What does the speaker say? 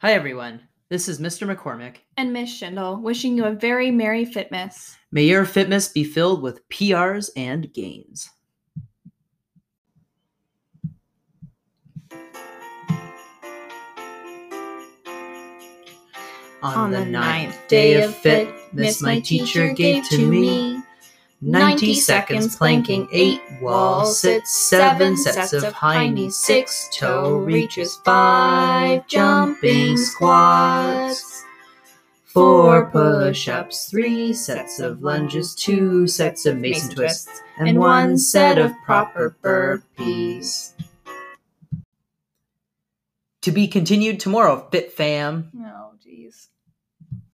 Hi, everyone. This is Mr. McCormick. And Miss Schindel, wishing you a very Merry Fitmas. May your Fitmas be filled with PRs and gains. On the ninth day of fit, Miss my teacher gave to me 90 seconds planking, 8 wall sits, 7 sets of high knees, 6 toe reaches, 5 jumping squats, 4 push ups, 3 sets of lunges, 2 sets of mason twists, and 1 set of proper burpees. To be continued tomorrow, Fit Fam. Oh, jeez.